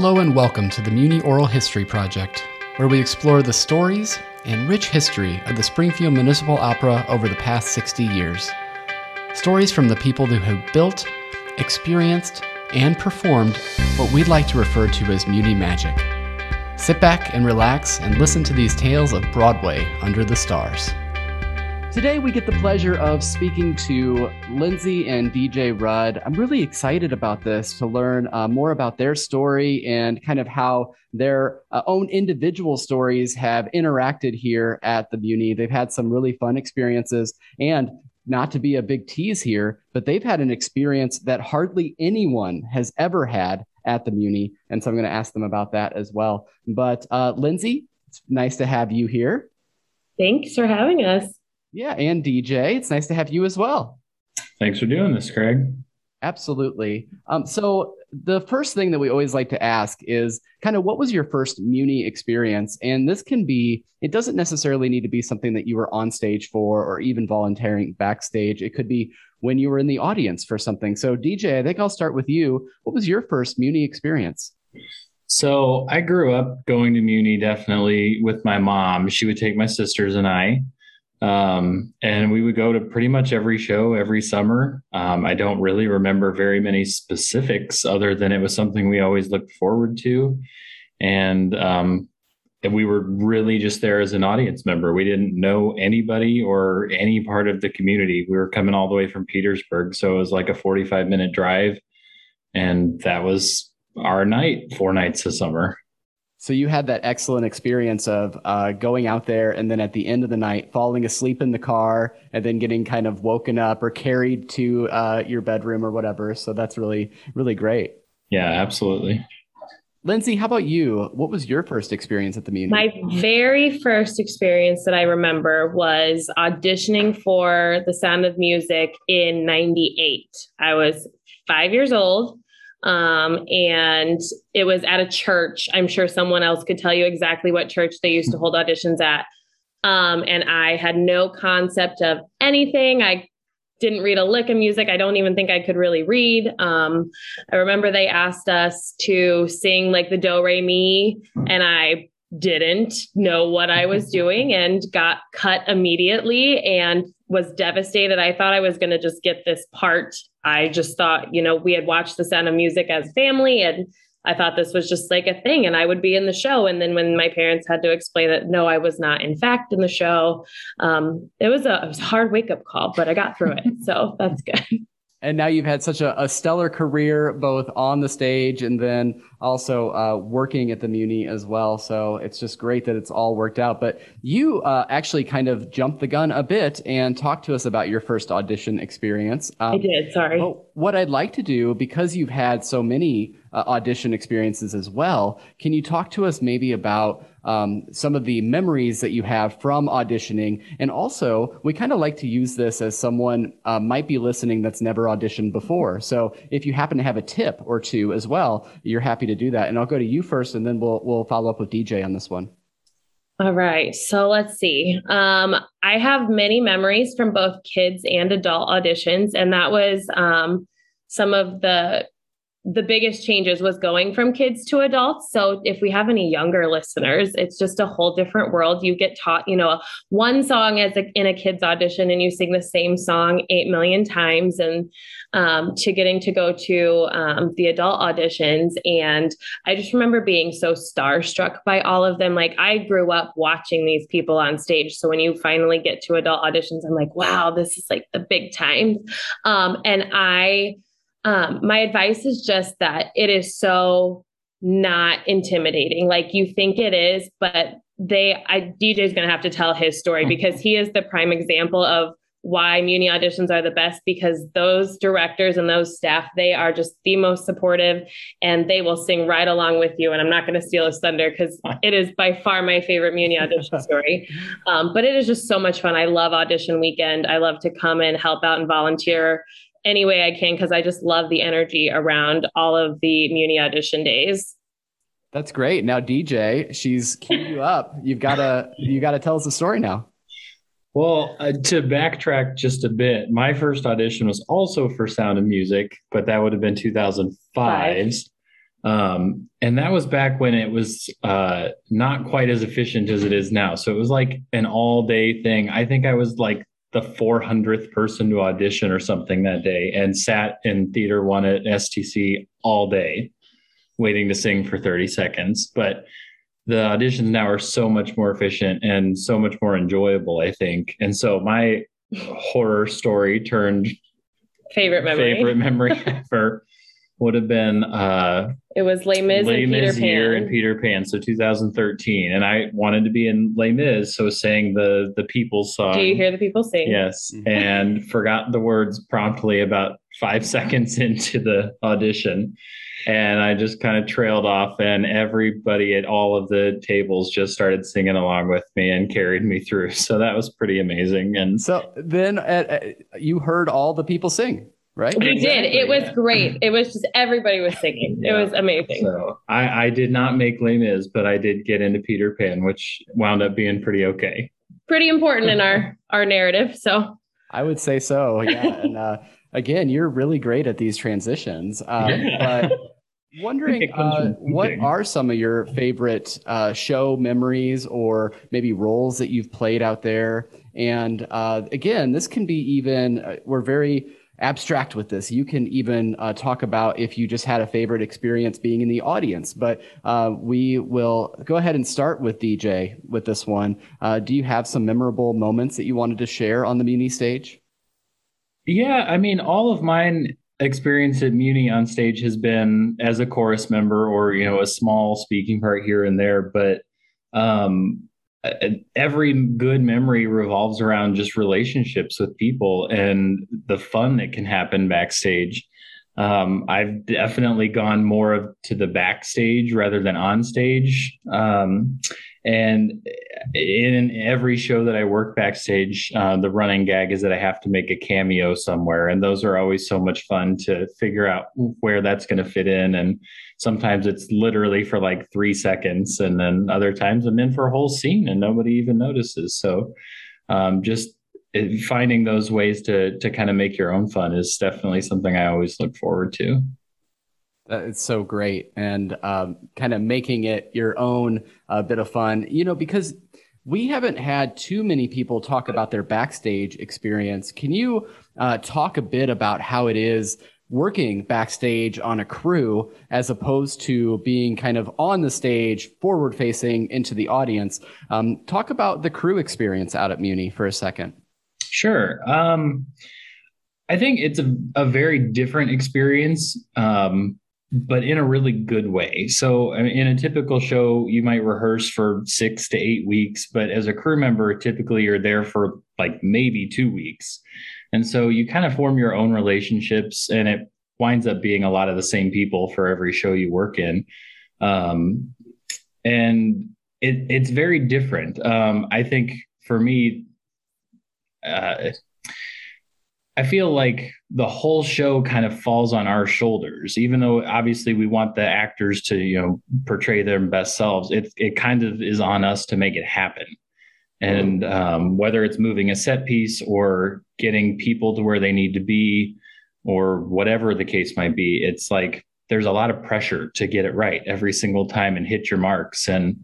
Hello and welcome to the Muni Oral History Project, where we explore the stories and rich history of the Springfield Municipal Opera over the past 60 years. Stories from the people who have built, experienced, and performed what we'd like to refer to as Muni magic. Sit back and relax and listen to these tales of Broadway under the stars. Today, we get the pleasure of speaking to Lindsey and DJ Rudd. I'm really excited about this to learn uh, more about their story and kind of how their uh, own individual stories have interacted here at the Muni. They've had some really fun experiences, and not to be a big tease here, but they've had an experience that hardly anyone has ever had at the Muni. And so I'm going to ask them about that as well. But uh, Lindsey, it's nice to have you here. Thanks for having us. Yeah, and DJ, it's nice to have you as well. Thanks for doing this, Craig. Absolutely. Um, so the first thing that we always like to ask is kind of what was your first Muni experience? And this can be, it doesn't necessarily need to be something that you were on stage for or even volunteering backstage. It could be when you were in the audience for something. So, DJ, I think I'll start with you. What was your first Muni experience? So, I grew up going to Muni definitely with my mom. She would take my sisters and I. Um, and we would go to pretty much every show every summer. Um, I don't really remember very many specifics other than it was something we always looked forward to. And, um, and we were really just there as an audience member. We didn't know anybody or any part of the community. We were coming all the way from Petersburg. So it was like a 45 minute drive. And that was our night, four nights a summer. So you had that excellent experience of uh, going out there and then at the end of the night falling asleep in the car and then getting kind of woken up or carried to uh, your bedroom or whatever. So that's really really great. Yeah, absolutely. Lindsey, how about you? What was your first experience at the Muni? My very first experience that I remember was auditioning for The Sound of Music in 98. I was five years old um, and it was at a church. I'm sure someone else could tell you exactly what church they used to hold auditions at. Um, and I had no concept of anything. I didn't read a lick of music. I don't even think I could really read. Um, I remember they asked us to sing like the do re mi, and I didn't know what I was doing and got cut immediately and was devastated. I thought I was going to just get this part. I just thought, you know, we had watched The Sound of Music as family and I thought this was just like a thing and I would be in the show. And then when my parents had to explain that, no, I was not in fact in the show, um, it was a, it was a hard wake up call, but I got through it. So that's good. And now you've had such a, a stellar career, both on the stage and then also uh, working at the Muni as well. So it's just great that it's all worked out. But you uh, actually kind of jumped the gun a bit and talked to us about your first audition experience. Um, I did. Sorry. What I'd like to do, because you've had so many uh, audition experiences as well, can you talk to us maybe about um, some of the memories that you have from auditioning. And also, we kind of like to use this as someone uh, might be listening that's never auditioned before. So if you happen to have a tip or two as well, you're happy to do that. And I'll go to you first, and then we'll we'll follow up with DJ on this one. All right. So let's see. Um, I have many memories from both kids and adult auditions, and that was um, some of the the biggest changes was going from kids to adults. So if we have any younger listeners, it's just a whole different world. You get taught, you know, one song as a, in a kid's audition and you sing the same song 8 million times and um, to getting to go to um, the adult auditions. And I just remember being so starstruck by all of them. Like I grew up watching these people on stage. So when you finally get to adult auditions, I'm like, wow, this is like the big times. Um, and I, um, my advice is just that it is so not intimidating. Like you think it is, but they I DJ is going to have to tell his story mm-hmm. because he is the prime example of why Muni auditions are the best because those directors and those staff they are just the most supportive and they will sing right along with you. And i'm not going to steal his thunder because it is by far my favorite Muni audition story. Um, but it is just so much fun. I love audition weekend. I love to come and help out and volunteer any way I can because I just love the energy around all of the Muni audition days. That's great. Now, DJ, she's queued you up. You've got to you got to tell us the story now. Well, uh, to backtrack just a bit, my first audition was also for Sound of Music, but that would have been 2005. Um, and that was back when it was uh, not quite as efficient as it is now. So it was like an all day thing. I think I was like the 400th person to audition or something that day and sat in theater one at STC all day waiting to sing for 30 seconds. But the auditions now are so much more efficient and so much more enjoyable, I think. And so my horror story turned favorite memory favorite memory ever would have been uh it was Les Mis Les and Peter Pan. and Peter Pan, so 2013, and I wanted to be in Les Mis, so sang the the people song. Do you hear the people sing? Yes, mm-hmm. and forgot the words promptly about five seconds into the audition, and I just kind of trailed off, and everybody at all of the tables just started singing along with me and carried me through. So that was pretty amazing. And so then at, at, you heard all the people sing right? We exactly, did. It was yeah. great. It was just everybody was singing. Yeah. It was amazing. So I, I did not make Les Mis, but I did get into Peter Pan, which wound up being pretty okay. Pretty important in our our narrative. So I would say so. Yeah. and uh, again, you're really great at these transitions. Um, yeah. But wondering uh, what are some of your favorite uh, show memories or maybe roles that you've played out there and uh, again this can be even uh, we're very abstract with this. You can even uh, talk about if you just had a favorite experience being in the audience. But uh, we will go ahead and start with DJ with this one. Uh, do you have some memorable moments that you wanted to share on the Muni stage? Yeah, I mean, all of mine experience at Muni on stage has been as a chorus member or you know a small speaking part here and there, but um, every good memory revolves around just relationships with people and the fun that can happen backstage. Um, I've definitely gone more of to the backstage rather than on stage. Um, and in every show that I work backstage, uh, the running gag is that I have to make a cameo somewhere. And those are always so much fun to figure out where that's going to fit in. And sometimes it's literally for like three seconds. And then other times I'm in for a whole scene and nobody even notices. So um, just finding those ways to to kind of make your own fun is definitely something I always look forward to. It's so great, and um, kind of making it your own uh, bit of fun. You know, because we haven't had too many people talk about their backstage experience. Can you uh, talk a bit about how it is? Working backstage on a crew as opposed to being kind of on the stage forward facing into the audience um, talk about the crew experience out at muni for a second Sure. Um, I think it's a, a very different experience, um, but in a really good way. So, I mean, in a typical show, you might rehearse for six to eight weeks, but as a crew member, typically you're there for like maybe two weeks. And so you kind of form your own relationships, and it winds up being a lot of the same people for every show you work in. Um, and it, it's very different. Um, I think for me, uh, I feel like the whole show kind of falls on our shoulders, even though obviously we want the actors to, you know, portray their best selves. It it kind of is on us to make it happen. And um, whether it's moving a set piece or getting people to where they need to be, or whatever the case might be, it's like there's a lot of pressure to get it right every single time and hit your marks. And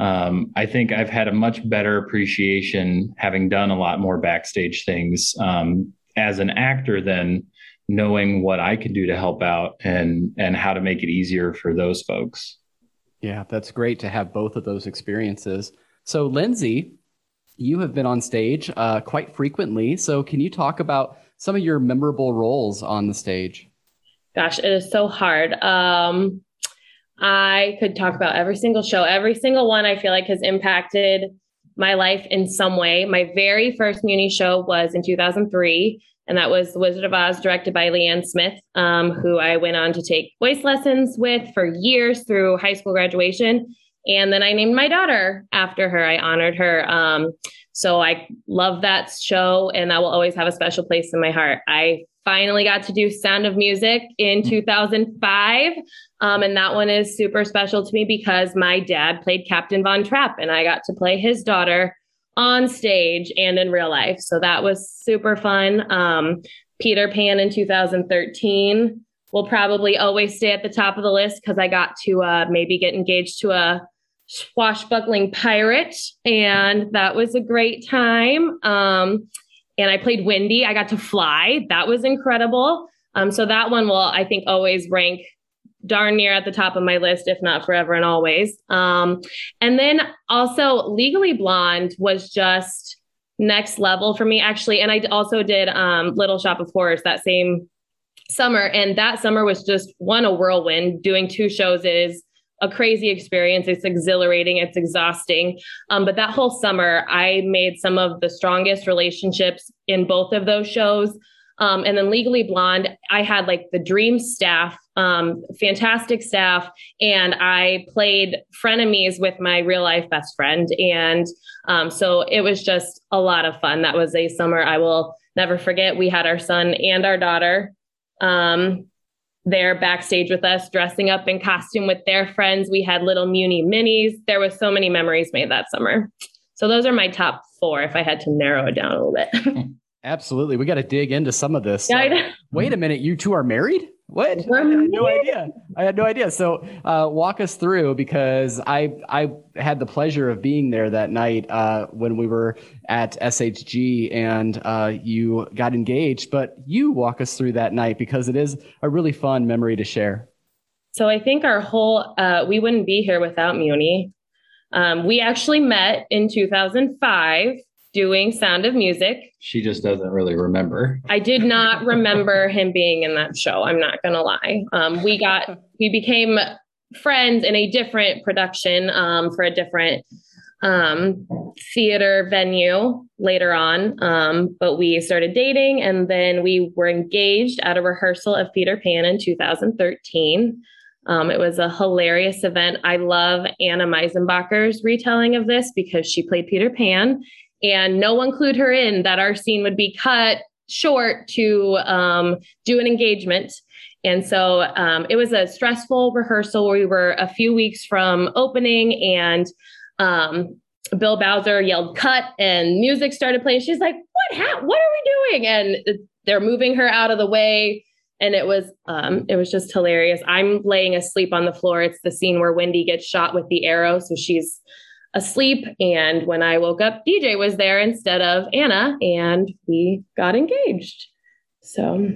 um, I think I've had a much better appreciation having done a lot more backstage things um, as an actor than knowing what I can do to help out and and how to make it easier for those folks. Yeah, that's great to have both of those experiences. So, Lindsey, you have been on stage uh, quite frequently. So, can you talk about some of your memorable roles on the stage? Gosh, it is so hard. Um, I could talk about every single show. Every single one I feel like has impacted my life in some way. My very first Muni show was in 2003, and that was Wizard of Oz, directed by Leanne Smith, um, who I went on to take voice lessons with for years through high school graduation. And then I named my daughter after her. I honored her. Um, so I love that show, and that will always have a special place in my heart. I finally got to do Sound of Music in mm. 2005. Um, and that one is super special to me because my dad played Captain Von Trapp and I got to play his daughter on stage and in real life. So that was super fun. Um, Peter Pan in 2013 will probably always stay at the top of the list because I got to uh, maybe get engaged to a swashbuckling pirate, and that was a great time. Um, and I played Wendy. I got to fly. That was incredible. Um, so that one will, I think, always rank darn near at the top of my list, if not forever and always. Um, and then also, Legally Blonde was just next level for me, actually. And I also did um, Little Shop of Horrors that same summer. And that summer was just one, a whirlwind. Doing two shows is a crazy experience. It's exhilarating, it's exhausting. Um, but that whole summer, I made some of the strongest relationships in both of those shows. Um, and then Legally Blonde, I had like the dream staff, um, fantastic staff, and I played frenemies with my real life best friend. And um, so it was just a lot of fun. That was a summer I will never forget. We had our son and our daughter um, there backstage with us, dressing up in costume with their friends. We had little Muni minis. There was so many memories made that summer. So those are my top four if I had to narrow it down a little bit. Absolutely. We got to dig into some of this. Yeah, wait a minute. You two are married? What? I had no idea. I had no idea. So uh, walk us through because I I had the pleasure of being there that night uh, when we were at SHG and uh, you got engaged. But you walk us through that night because it is a really fun memory to share. So I think our whole uh, we wouldn't be here without Muni. Um, we actually met in 2005 doing Sound of Music. She just doesn't really remember. I did not remember him being in that show. I'm not gonna lie. Um, we got we became friends in a different production um, for a different um, theater venue later on. Um, but we started dating and then we were engaged at a rehearsal of Peter Pan in 2013. Um, it was a hilarious event. I love Anna Meisenbacher's retelling of this because she played Peter Pan and no one clued her in that our scene would be cut short to um, do an engagement. And so um, it was a stressful rehearsal. We were a few weeks from opening, and um, Bill Bowser yelled "cut," and music started playing. She's like, "What? Ha- what are we doing?" And they're moving her out of the way, and it was um, it was just hilarious. I'm laying asleep on the floor. It's the scene where Wendy gets shot with the arrow, so she's asleep. And when I woke up, DJ was there instead of Anna, and we got engaged. So,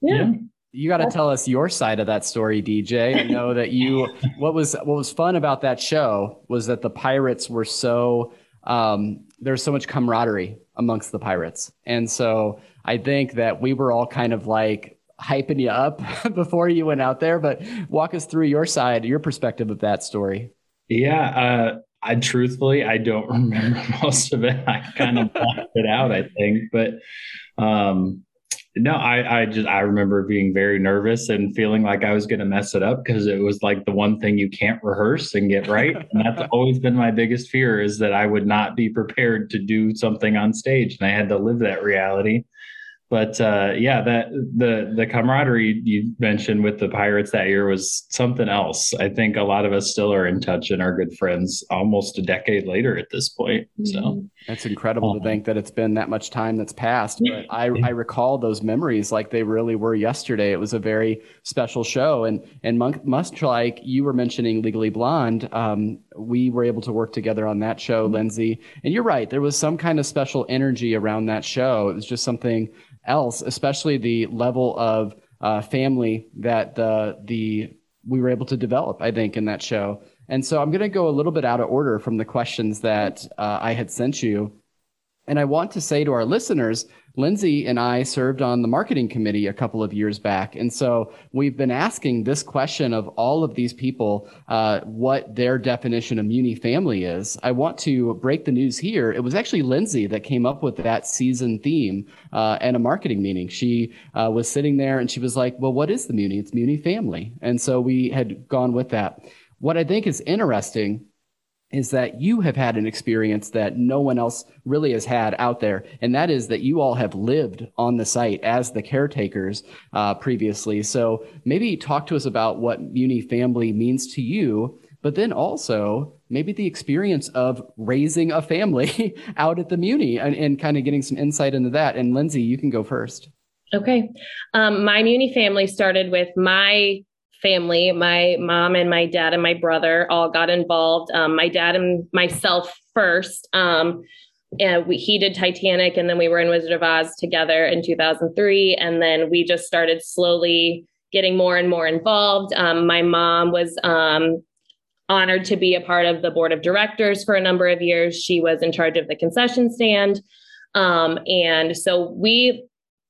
yeah. yeah. You got to tell us your side of that story, DJ. I know that you. What was what was fun about that show was that the pirates were so um, there's so much camaraderie amongst the pirates, and so I think that we were all kind of like hyping you up before you went out there. But walk us through your side, your perspective of that story. Yeah, uh, I truthfully I don't remember most of it. I kind of blocked it out, I think. But um no, I, I just I remember being very nervous and feeling like I was gonna mess it up because it was like the one thing you can't rehearse and get right. and that's always been my biggest fear is that I would not be prepared to do something on stage. And I had to live that reality but uh, yeah, that the the camaraderie you mentioned with the Pirates that year was something else. I think a lot of us still are in touch and are good friends almost a decade later at this point. So mm-hmm. that's incredible um, to think that it's been that much time that's passed. But I, I recall those memories like they really were yesterday. It was a very special show, and and much like you were mentioning Legally Blonde, um, we were able to work together on that show, mm-hmm. Lindsey. And you're right, there was some kind of special energy around that show. It was just something else, especially the level of uh, family that the the we were able to develop. I think in that show. And so I'm going to go a little bit out of order from the questions that uh, I had sent you. And I want to say to our listeners Lindsey and I served on the marketing committee a couple of years back. And so we've been asking this question of all of these people uh, what their definition of Muni family is. I want to break the news here. It was actually Lindsey that came up with that season theme uh, and a marketing meeting. She uh, was sitting there and she was like, Well, what is the Muni? It's Muni family. And so we had gone with that. What I think is interesting is that you have had an experience that no one else really has had out there. And that is that you all have lived on the site as the caretakers uh, previously. So maybe talk to us about what Muni family means to you, but then also maybe the experience of raising a family out at the Muni and, and kind of getting some insight into that. And Lindsey, you can go first. Okay. Um, my Muni family started with my family. My mom and my dad and my brother all got involved. Um, my dad and myself first. Um, and we, he did Titanic, and then we were in Wizard of Oz together in 2003. And then we just started slowly getting more and more involved. Um, my mom was um, honored to be a part of the board of directors for a number of years. She was in charge of the concession stand. Um, and so we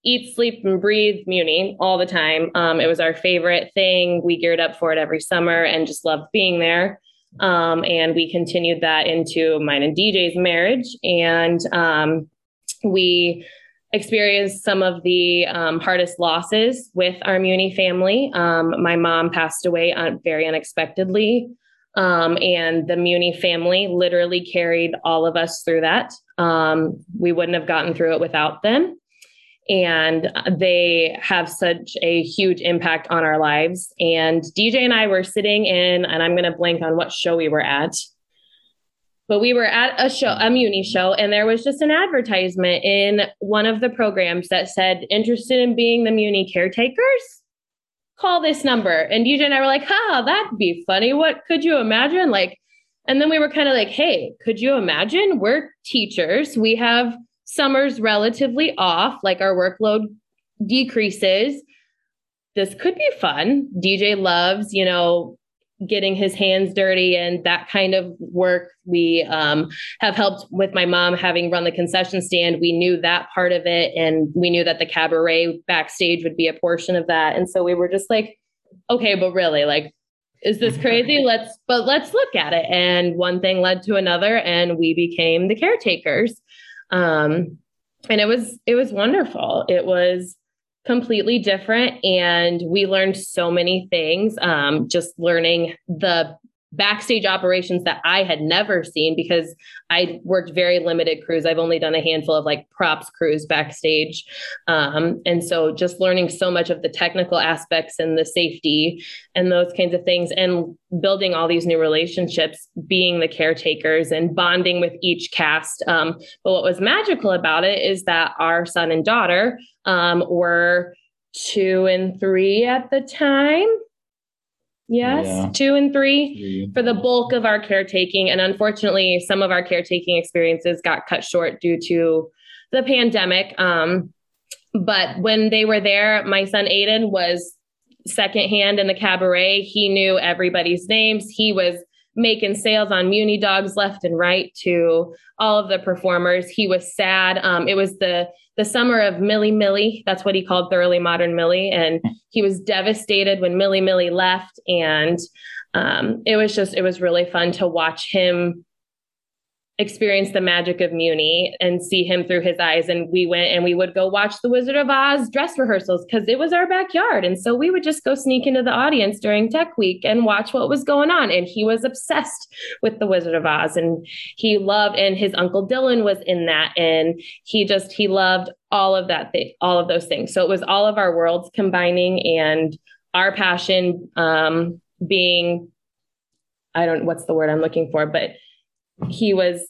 eat, sleep, and breathe Muni all the time. Um, it was our favorite thing. We geared up for it every summer and just loved being there. Um, and we continued that into mine and DJ's marriage. And um, we experienced some of the um, hardest losses with our Muni family. Um, my mom passed away un- very unexpectedly. Um, and the Muni family literally carried all of us through that. We wouldn't have gotten through it without them and uh, they have such a huge impact on our lives. And DJ and I were sitting in, and I'm going to blank on what show we were at, but we were at a show, a Muni show, and there was just an advertisement in one of the programs that said, interested in being the Muni caretakers? Call this number. And DJ and I were like, ha, that'd be funny. What could you imagine? Like, and then we were kind of like, hey, could you imagine? We're teachers. We have summer's relatively off, like our workload decreases. This could be fun. DJ loves, you know, getting his hands dirty and that kind of work. We um, have helped with my mom having run the concession stand. We knew that part of it, and we knew that the cabaret backstage would be a portion of that. And so we were just like, okay, but really, like, is this crazy? Let's, but let's look at it. And one thing led to another, and we became the caretakers. Um, and it was it was wonderful. It was completely different, and we learned so many things. Um, just learning the backstage operations that I had never seen because I worked very limited crews. I've only done a handful of like props crews backstage. Um, and so just learning so much of the technical aspects and the safety and those kinds of things and building all these new relationships, being the caretakers and bonding with each cast. Um, but what was magical about it is that our son and daughter um, were two and three at the time Yes, yeah. two and three for the bulk of our caretaking. And unfortunately, some of our caretaking experiences got cut short due to the pandemic. Um, but when they were there, my son Aiden was secondhand in the cabaret. He knew everybody's names. He was making sales on Muni dogs left and right to all of the performers. He was sad. Um, it was the the summer of Millie Millie. That's what he called thoroughly modern Millie, and he was devastated when Millie Millie left. And um, it was just it was really fun to watch him experience the magic of Muni and see him through his eyes. And we went and we would go watch the Wizard of Oz dress rehearsals because it was our backyard. And so we would just go sneak into the audience during Tech Week and watch what was going on. And he was obsessed with the Wizard of Oz and he loved, and his uncle Dylan was in that. And he just, he loved all of that, thing, all of those things. So it was all of our worlds combining and our passion um, being, I don't, what's the word I'm looking for, but he was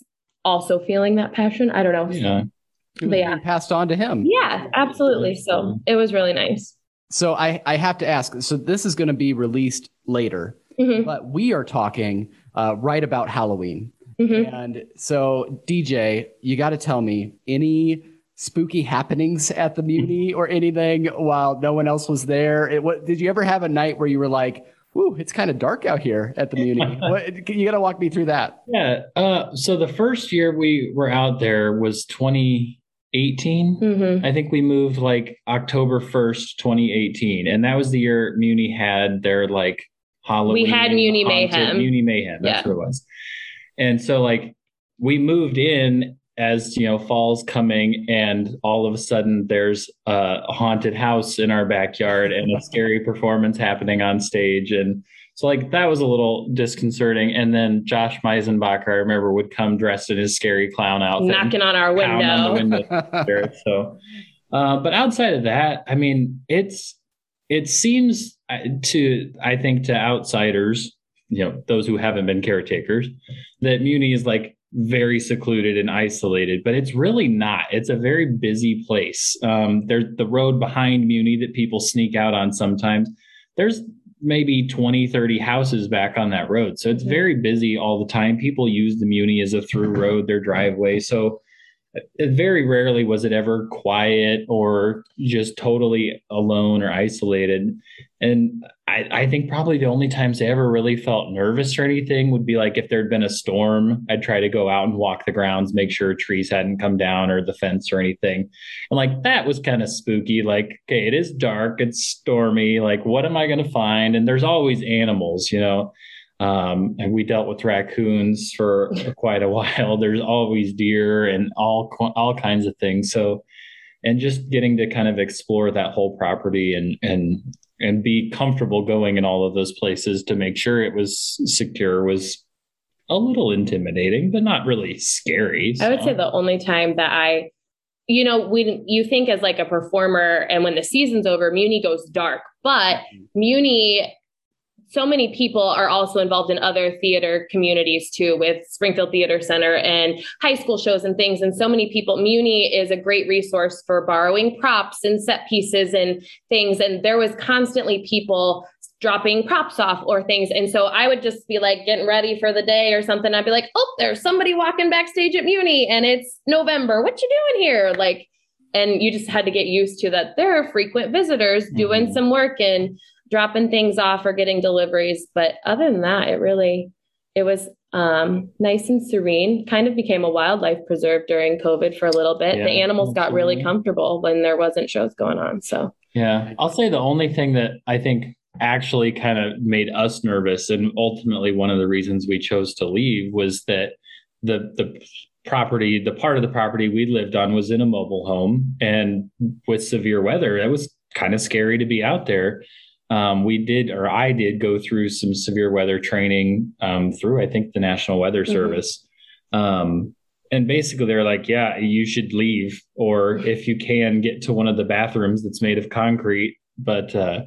also feeling that passion. I don't know. Yeah. But yeah. passed on to him. Yeah, absolutely. So it was really nice. So I, I have to ask. So this is going to be released later, mm-hmm. but we are talking uh, right about Halloween. Mm-hmm. And so DJ, you got to tell me any spooky happenings at the Muni or anything while no one else was there. It, what did you ever have a night where you were like, Ooh, it's kind of dark out here at the Muni. what, you got to walk me through that. Yeah. Uh, so the first year we were out there was 2018. Mm-hmm. I think we moved like October 1st, 2018. And that was the year Muni had their like Halloween. We had Muni Mayhem. Muni Mayhem. That's yeah. what it was. And so like we moved in as you know fall's coming and all of a sudden there's a haunted house in our backyard and a scary performance happening on stage. And so like that was a little disconcerting. And then josh meisenbacher i remember would come dressed in his scary clown outfit knocking on our window, on window. So uh, but outside of that i mean it's it seems uh, to i think to outsiders you know those who haven't been caretakers that muni is like very secluded and isolated, but it's really not. It's a very busy place. Um, there's the road behind Muni that people sneak out on sometimes. There's maybe 20, 30 houses back on that road. So it's very busy all the time. People use the Muni as a through road, their driveway. So very rarely was it ever quiet or just totally alone or isolated. And I, I, think probably the only times I ever really felt nervous or anything would be like if there'd been a storm, I'd try to go out and walk the grounds, make sure trees hadn't come down or the fence or anything. And like that was kind of spooky. Like, okay, it is dark, it's stormy. Like, what am I going to find? And there's always animals, you know. Um, and we dealt with raccoons for quite a while. There's always deer and all all kinds of things. So, and just getting to kind of explore that whole property and and and be comfortable going in all of those places to make sure it was secure was a little intimidating, but not really scary. So. I would say the only time that I, you know, when you think as like a performer and when the season's over, Muni goes dark, but mm-hmm. Muni so many people are also involved in other theater communities too with springfield theater center and high school shows and things. And so many people muni is a great resource for borrowing props and set pieces and things. And there was constantly people dropping props off or things. And so i would just be like getting ready for the day or something. I'd be like oh there's somebody walking backstage at muni and it's november. What you doing here? Like and you just had to get used to that. There are frequent visitors doing mm-hmm. some work and dropping things off or getting deliveries. But other than that, it really it was um, nice and serene. Kind of became a wildlife preserve during COVID for a little bit. Yeah, the animals absolutely. got really comfortable when there wasn't shows going on. So yeah, I'll say the only thing that I think actually kind of made us nervous, and ultimately one of the reasons we chose to leave was that the the property, the part of the property we lived on was in a mobile home, and with severe weather, it was kind of scary to be out there um, we did, or I did, go through some severe weather training um, through, I think, the National Weather mm-hmm. Service. Um, and basically, they're like, yeah, you should leave, or if you can, get to one of the bathrooms that's made of concrete. But uh,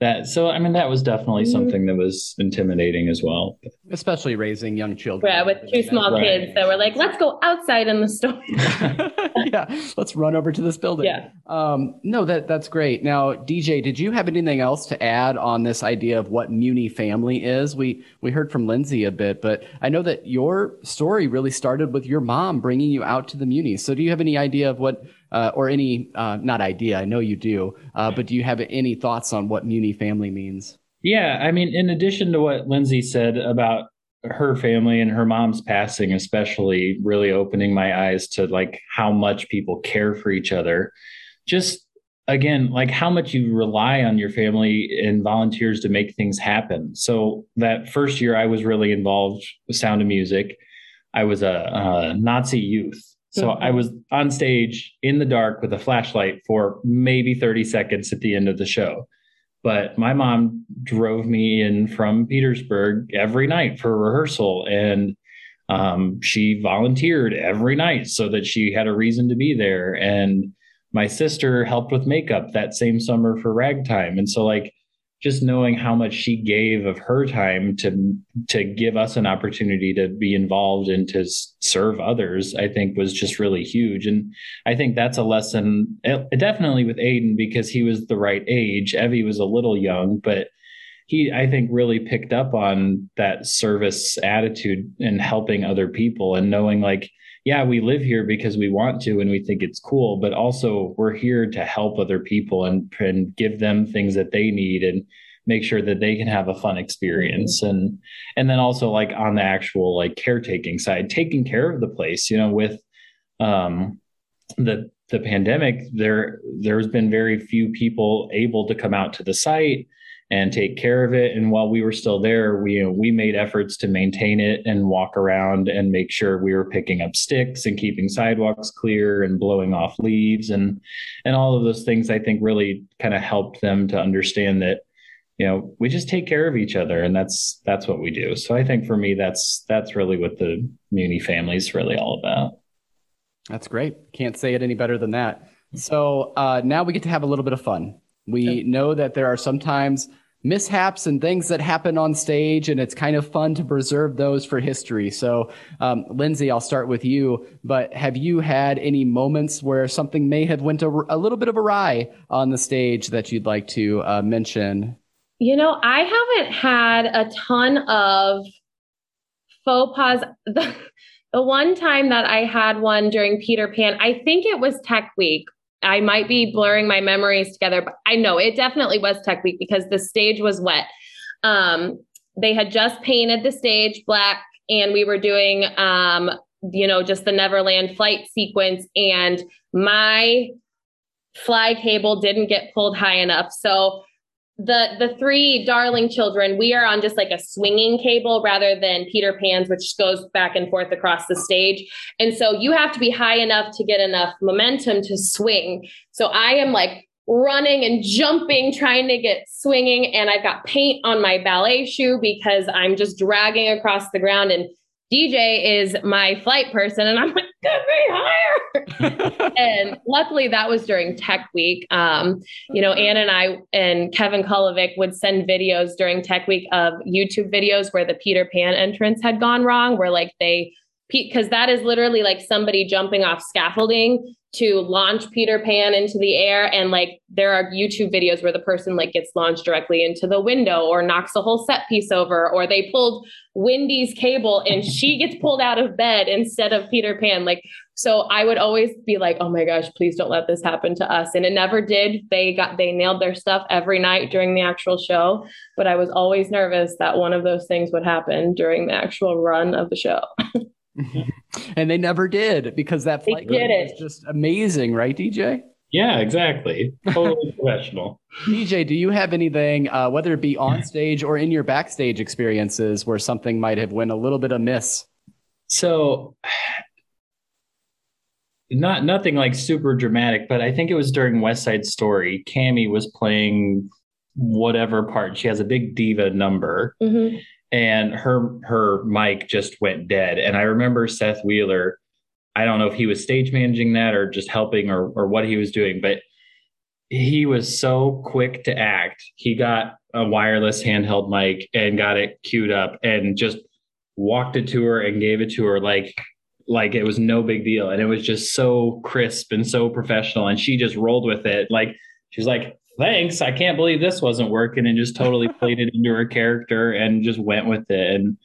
that so i mean that was definitely mm-hmm. something that was intimidating as well. Especially raising young children. Yeah with two small right. kids that were like let's go outside in the storm. Yeah let's run over to this building. Yeah. Um, no that that's great. Now dj did you have anything else to add on this idea of what muni family is? We we heard from lindsey a bit but i know that your story really started with your mom bringing you out to the muni so do you have any idea of what uh, or any uh, not idea. I know you do, uh, but do you have any thoughts on what Muni family means? Yeah, I mean, in addition to what Lindsey said about her family and her mom's passing, especially really opening my eyes to like how much people care for each other. Just again, like how much you rely on your family and volunteers to make things happen. So that first year I was really involved with Sound of Music. I was a, a Nazi youth so I was on stage in the dark with a flashlight for maybe 30 seconds at the end of the show. But my mom drove me in from Petersburg every night for rehearsal. And um, she volunteered every night so that she had a reason to be there. And my sister helped with makeup that same summer for ragtime. And so, like, just knowing how much she gave of her time to to give us an opportunity to be involved and to serve others i think was just really huge. And i think that's a lesson eh, definitely with aiden because he was the right age. Evie was a little young but he i think really picked up on that service attitude and helping other people and knowing like yeah, we live here because we want to and we think it's cool, but also we're here to help other people and, and give them things that they need and make sure that they can have a fun experience mm-hmm. and and then also like on the actual like caretaking side taking care of the place you know with um the the pandemic there there's been very few people able to come out to the site and take care of it. And while we were still there, we you know, we made efforts to maintain it and walk around and make sure we were picking up sticks and keeping sidewalks clear and blowing off leaves and and all of those things. I think really kind of helped them to understand that you know we just take care of each other and that's that's what we do. So I think for me that's that's really what the Muni family is really all about. That's great. Can't say it any better than that. So uh, now we get to have a little bit of fun. We know that there are sometimes mishaps and things that happen on stage, and it's kind of fun to preserve those for history. So, um, Lindsay, I'll start with you. But have you had any moments where something may have went a, a little bit of awry on the stage that you'd like to uh, mention? You know, I haven't had a ton of faux pas. The, the one time that I had one during Peter Pan, I think it was Tech Week I might be blurring my memories together, but I know it definitely was Tech Week because the stage was wet. Um, they had just painted the stage black, and we were doing, um, you know, just the Neverland flight sequence, and my fly cable didn't get pulled high enough. So the the three darling children we are on just like a swinging cable rather than peter pan's which goes back and forth across the stage. And so you have to be high enough to get enough momentum to swing. So i am like running and jumping trying to get swinging and i've got paint on my ballet shoe because i'm just dragging across the ground. And DJ is my flight person, and I'm like, get me higher. and luckily, that was during Tech Week. Um, you know, Ann and I and Kevin Kulovic would send videos during Tech Week of YouTube videos where the Peter Pan entrance had gone wrong, where like they because that is literally like somebody jumping off scaffolding to launch Peter Pan into the air. And like there are YouTube videos where the person like gets launched directly into the window or knocks a whole set piece over, or they pulled Wendy's cable and she gets pulled out of bed instead of Peter Pan. Like, so I would always be like, oh my gosh, please don't let this happen to us. And it never did. They got, they nailed their stuff every night during the actual show. But I was always nervous that one of those things would happen during the actual run of the show. and they never did because that flight was just amazing, right, DJ? Yeah, exactly. Totally professional. DJ, do you have anything, uh, whether it be on stage or in your backstage experiences, where something might have went a little bit amiss? So, not nothing like super dramatic, but I think it was during West Side Story. Cami was playing whatever part. She has a big diva number, mm-hmm and her her mic just went dead. And I remember Seth Wheeler. I don't know if he was stage managing that or just helping or or what he was doing, but he was so quick to act. He got a wireless handheld mic and got it queued up and just walked it to her and gave it to her like like it was no big deal and it was just so crisp and so professional and she just rolled with it like she was like thanks. I can't believe this wasn't working and just totally played it into her character and just went with it. And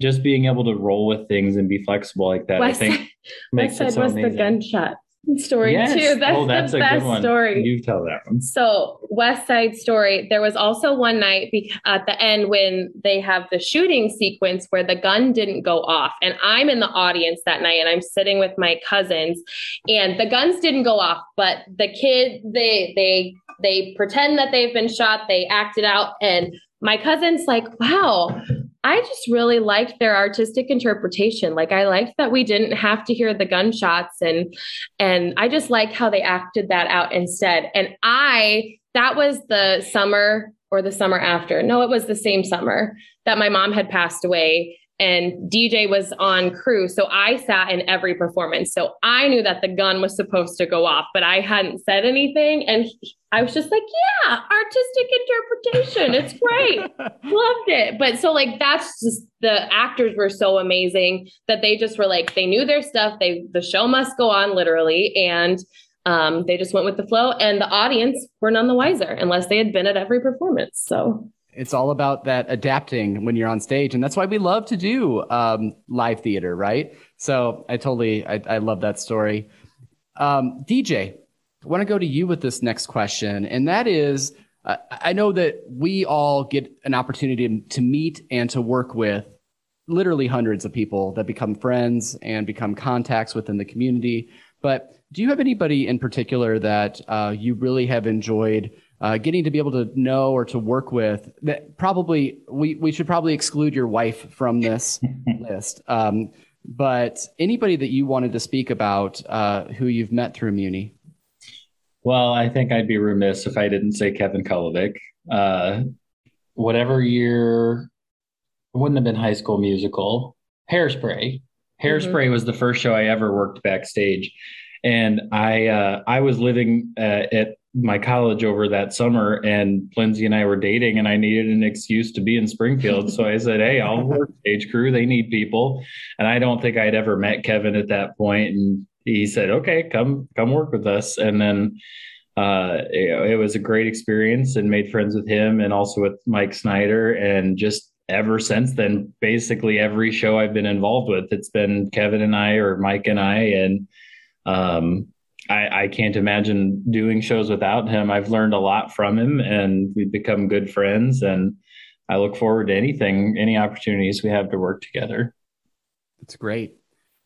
just being able to roll with things and be flexible like that, West I think makes West Side so was amazing. the gunshot story yes. too. That's, oh, that's the best story. You tell that one. So West Side Story. There was also one night be- at the end when they have the shooting sequence where the gun didn't go off, and I'm in the audience that night, and I'm sitting with my cousins, and the guns didn't go off, but the kid they they they pretend that they've been shot, they act it out, and my cousin's like, "Wow." I just really liked their artistic interpretation. Like I liked that we didn't have to hear the gunshots and and I just like how they acted that out instead. And I that was the summer or the summer after. No, it was the same summer that my mom had passed away and DJ was on crew. So I sat in every performance. So I knew that the gun was supposed to go off, but I hadn't said anything. And he, I was just like, yeah, artistic interpretation. It's great. Loved it. But so, like, that's just the actors were so amazing that they just were like, they knew their stuff. They, the show must go on literally. And, um, they just went with the flow and the audience were none the wiser unless they had been at every performance. So it's all about that adapting when you're on stage and that's why we love to do um, live theater right? So i totally i, I love that story. Um, dj i want to go to you with this next question and that is uh, i know that we all get an opportunity to meet and to work with literally hundreds of people that become friends and become contacts within the community but do you have anybody in particular that uh, you really have enjoyed uh, getting to be able to know or to work with that probably we, we should probably exclude your wife from this list. Um, but anybody that you wanted to speak about uh, who you've met through muni? Well i think i'd be remiss if i didn't say kevin kulovic uh, whatever year wouldn't have been high school musical hairspray. Hairspray mm-hmm. was the first show i ever worked backstage. And i uh, i was living uh, at my college over that summer and Lindsey and I were dating and I needed an excuse to be in Springfield. so I said, Hey, I'll work stage crew. They need people. And I don't think I'd ever met Kevin at that point. And he said, okay, come, come work with us. And then, uh, it, it was a great experience and made friends with him and also with Mike Snyder. And just ever since then, basically every show I've been involved with, it's been Kevin and I or Mike and I. And, um, I, I, can't imagine doing shows without him. I've learned a lot from him and we've become good friends. And I look forward to anything, any opportunities we have to work together. That's great.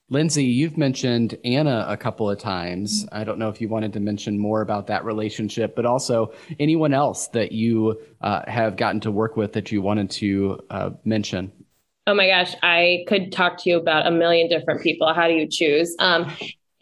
Lindsey, you've mentioned Anna a couple of times. I don't know if you wanted to mention more about that relationship, but also anyone else that you uh, have gotten to work with that you wanted to uh, mention. Oh my gosh, I could talk to you about a million different people. How do you choose? Um,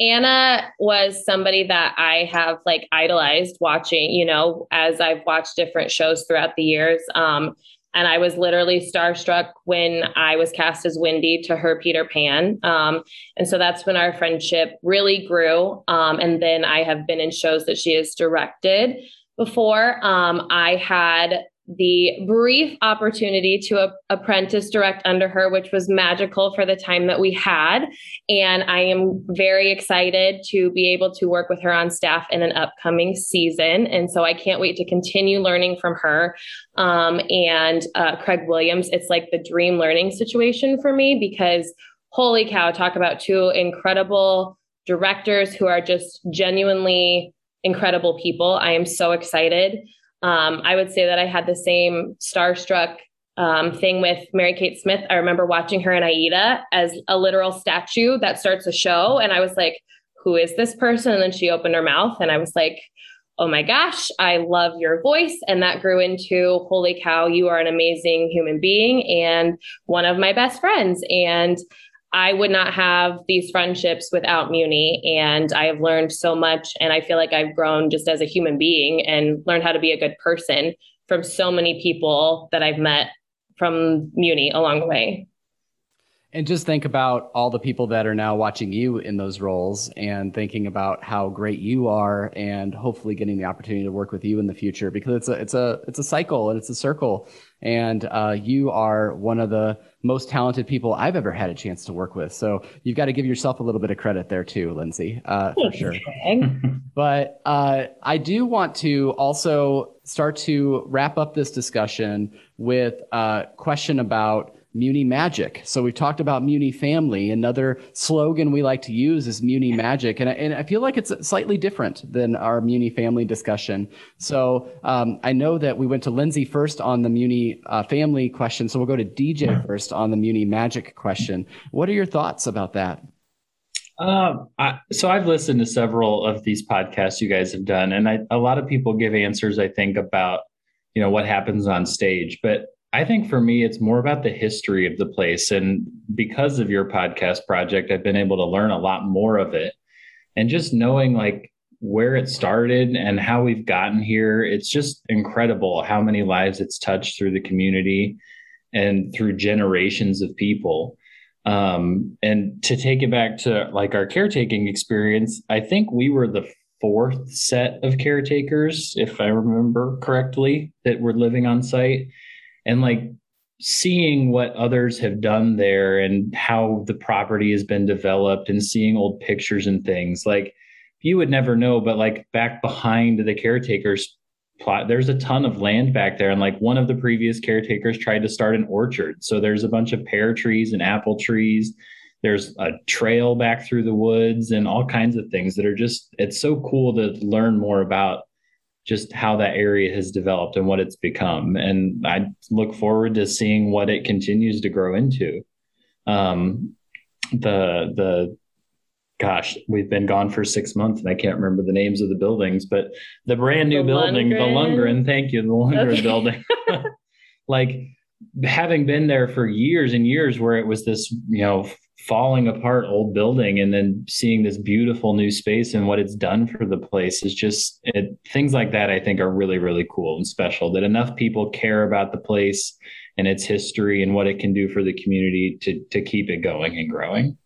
Anna was somebody that I have like idolized watching, you know, as I've watched different shows throughout the years. Um, and I was literally starstruck when I was cast as Wendy to her Peter Pan. Um, and so that's when our friendship really grew. Um, and then I have been in shows that she has directed before. Um, I had the brief opportunity to a- apprentice direct under her, which was magical for the time that we had. And I am very excited to be able to work with her on staff in an upcoming season. And so I can't wait to continue learning from her. Um, and uh, Craig Williams, it's like the dream learning situation for me because holy cow, talk about two incredible directors who are just genuinely incredible people. I am so excited. Um, I would say that I had the same starstruck um, thing with Mary Kate Smith. I remember watching her in Aida as a literal statue that starts a show. And I was like, who is this person? And then she opened her mouth and I was like, oh my gosh, I love your voice. And that grew into, holy cow, you are an amazing human being and one of my best friends. And I would not have these friendships without Muni. And I have learned so much. And I feel like I've grown just as a human being and learned how to be a good person from so many people that I've met from Muni along the way. And just think about all the people that are now watching you in those roles and thinking about how great you are and hopefully getting the opportunity to work with you in the future because it's a it's a it's a cycle and it's a circle and uh, you are one of the most talented people I've ever had a chance to work with. So you've got to give yourself a little bit of credit there too, Lindsey, uh, for sure. but uh, I do want to also start to wrap up this discussion with a question about Muni Magic. So we've talked about Muni Family. Another slogan we like to use is Muni Magic, and I, and I feel like it's slightly different than our Muni Family discussion. So um, I know that we went to Lindsey first on the Muni uh, Family question, so we'll go to DJ first on the Muni Magic question. What are your thoughts about that? Uh, I, so I've listened to several of these podcasts you guys have done, and I, a lot of people give answers. I think about you know what happens on stage, but I think for me, it's more about the history of the place. And because of your podcast project, I've been able to learn a lot more of it. And just knowing like where it started and how we've gotten here, it's just incredible how many lives it's touched through the community and through generations of people. Um, and to take it back to like our caretaking experience, I think we were the fourth set of caretakers, if I remember correctly, that were living on site and like seeing what others have done there and how the property has been developed and seeing old pictures and things like you would never know but like back behind the caretakers plot there's a ton of land back there. And like one of the previous caretakers tried to start an orchard. So there's a bunch of pear trees and apple trees. There's a trail back through the woods and all kinds of things that are just it's so cool to learn more about just how that area has developed and what it's become. And I look forward to seeing what it continues to grow into. Um, the the gosh, we've been gone for six months and I can't remember the names of the buildings, but the brand new the building, Lundgren. the Lundgren, thank you, the Lundgren okay. building. like having been there for years and years where it was this, you know, falling apart old building and then seeing this beautiful new space and what it's done for the place is just it, things like that i think are really really cool and special that enough people care about the place and its history and what it can do for the community to to keep it going and growing.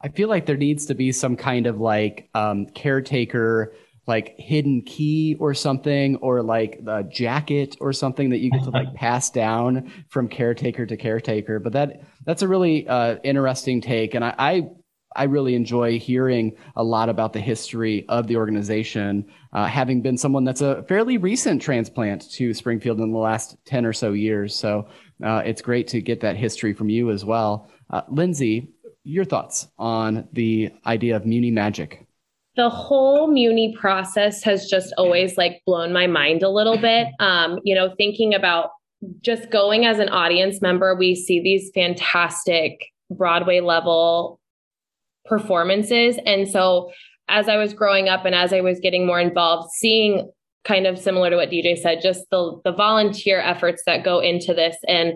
I feel like there needs to be some kind of like um, caretaker like hidden key or something, or like a jacket or something that you get to like pass down from caretaker to caretaker. But that that's a really uh, interesting take, and I, I I really enjoy hearing a lot about the history of the organization, uh, having been someone that's a fairly recent transplant to Springfield in the last 10 or so years. So uh, it's great to get that history from you as well. Uh, Lindsey, your thoughts on the idea of Muni magic? The whole muni process has just always like blown my mind a little bit. Um, you know thinking about just going as an audience member we see these fantastic broadway level performances. And so as i was growing up and as i was getting more involved seeing kind of similar to what dj said just the the volunteer efforts that go into this and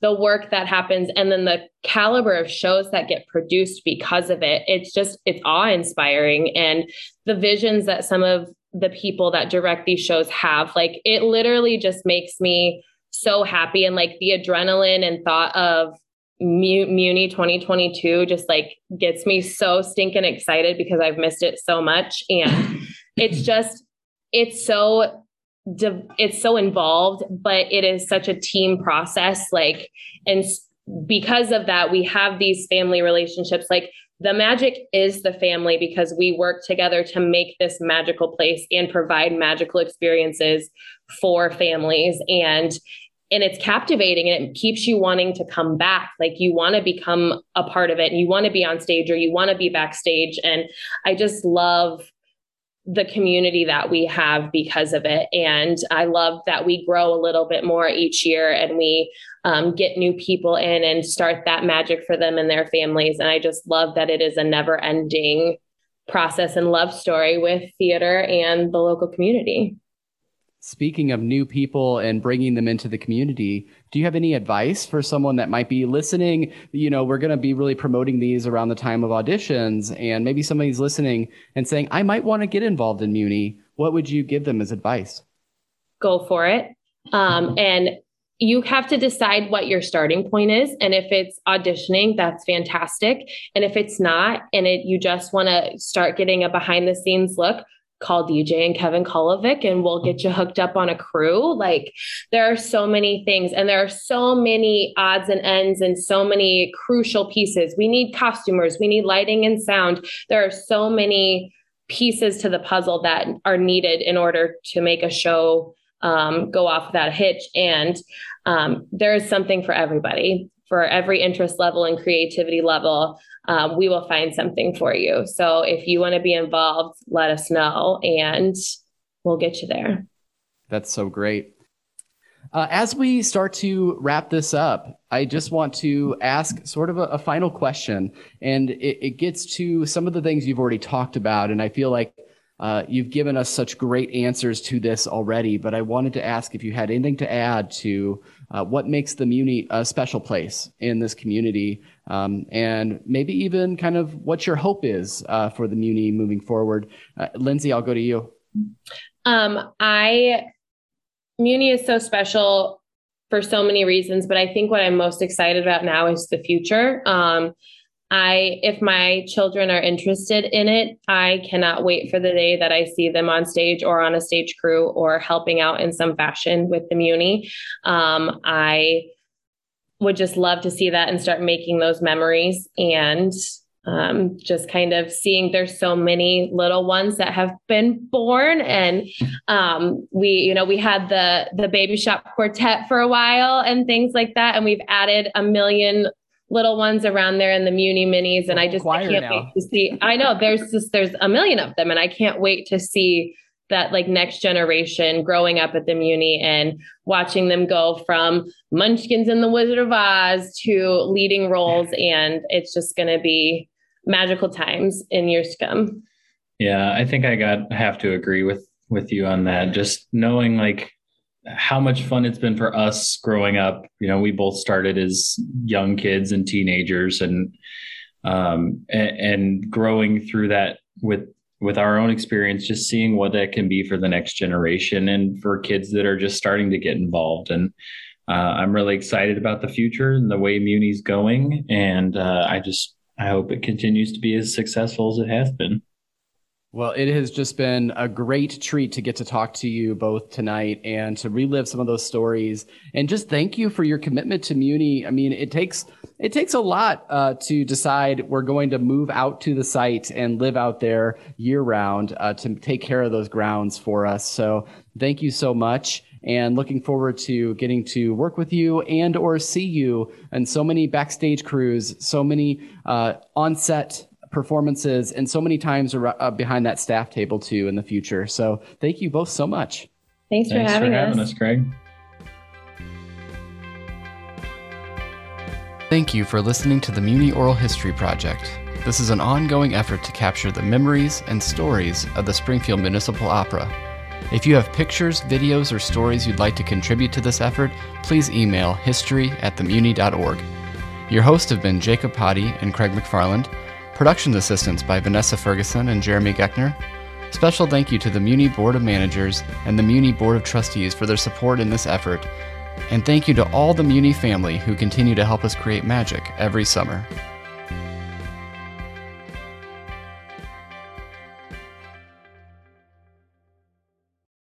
the work that happens and then the caliber of shows that get produced because of it. It's just it's awe-inspiring. And the visions that some of the people that direct these shows have like it literally just makes me so happy. And like the adrenaline and thought of Muni 2022 just like gets me so stinking excited because I've missed it so much. And it's just it's so it's so involved, but it is such a team process. Like, and because of that, we have these family relationships. Like, the magic is the family because we work together to make this magical place and provide magical experiences for families. And and it's captivating and it keeps you wanting to come back like you want to become a part of it and you want to be on stage or you want to be backstage and i just love the community that we have because of it. And I love that we grow a little bit more each year and we um, get new people in and start that magic for them and their families. And I just love that it is a never ending process and love story with theater and the local community. Speaking of new people and bringing them into the community, do you have any advice for someone that might be listening? You know, we're going to be really promoting these around the time of auditions, and maybe somebody's listening and saying, I might want to get involved in Muni. What would you give them as advice? Go for it. Um, and you have to decide what your starting point is. And if it's auditioning, that's fantastic. And if it's not, and it, you just want to start getting a behind the scenes look, call DJ and Kevin Kolovic and we'll get you hooked up on a crew. Like there are so many things and there are so many odds and ends and so many crucial pieces. We need costumers, we need lighting and sound. There are so many pieces to the puzzle that are needed in order to make a show um, go off without a hitch. And um, there is something for everybody, for every interest level and creativity level um, we will find something for you. So if you want to be involved, let us know and we'll get you there. That's so great. Uh, as we start to wrap this up, I just want to ask sort of a, a final question, and it, it, gets to some of the things you've already talked about. And I feel like uh, you've given us such great answers to this already, but I wanted to ask if you had anything to add to uh, what makes the Muni a special place in this community, um, and maybe even kind of what your hope is uh, for the Muni moving forward. Uh, Lindsey, I'll go to you. Um, I Muni is so special for so many reasons, but I think what I'm most excited about now is the future. Um, I, if my children are interested in it, I cannot wait for the day that I see them on stage or on a stage crew or helping out in some fashion with the Muni. Um, I would just love to see that and start making those memories and um, just kind of seeing there's so many little ones that have been born and um, we you know we had the the baby shop quartet for a while and things like that and we've added a million little ones around there in the Muni minis. And I just I can't now. wait to see. I know there's just there's a million of them, and I can't wait to see that like next generation growing up at the Muni and watching them go from Munchkins and the Wizard of Oz to leading roles. And it's just gonna be magical times in years to come. Yeah, I think I got have to agree with with you on that. Just knowing like how much fun it's been for us growing up. You know, we both started as young kids and teenagers, and um, and, and growing through that with with our own experience, just seeing what that can be for the next generation and for kids that are just starting to get involved. And uh, I'm really excited about the future and the way Muni's going, and uh, I just I hope it continues to be as successful as it has been. Well, it has just been a great treat to get to talk to you both tonight and to relive some of those stories. And just thank you for your commitment to Muni. I mean, it takes it takes a lot uh, to decide we're going to move out to the site and live out there year round uh, to take care of those grounds for us. So thank you so much and looking forward to getting to work with you and or see you and so many backstage crews so many uh, on-set performances and so many times uh, behind that staff table too in the future. So thank you both so much. Thanks, Thanks for having, for having us. us, Craig. Thank you for listening to the Muni Oral History Project. This is an ongoing effort to capture the memories and stories of the Springfield Municipal Opera. If you have pictures, videos, or stories you'd like to contribute to this effort, please email history at themuni.org. Your hosts have been Jacob Potty and Craig McFarland. Production assistance by Vanessa Ferguson and Jeremy Geckner. Special thank you to the Muni Board of Managers and the Muni Board of Trustees for their support in this effort. And thank you to all the Muni family who continue to help us create magic every summer.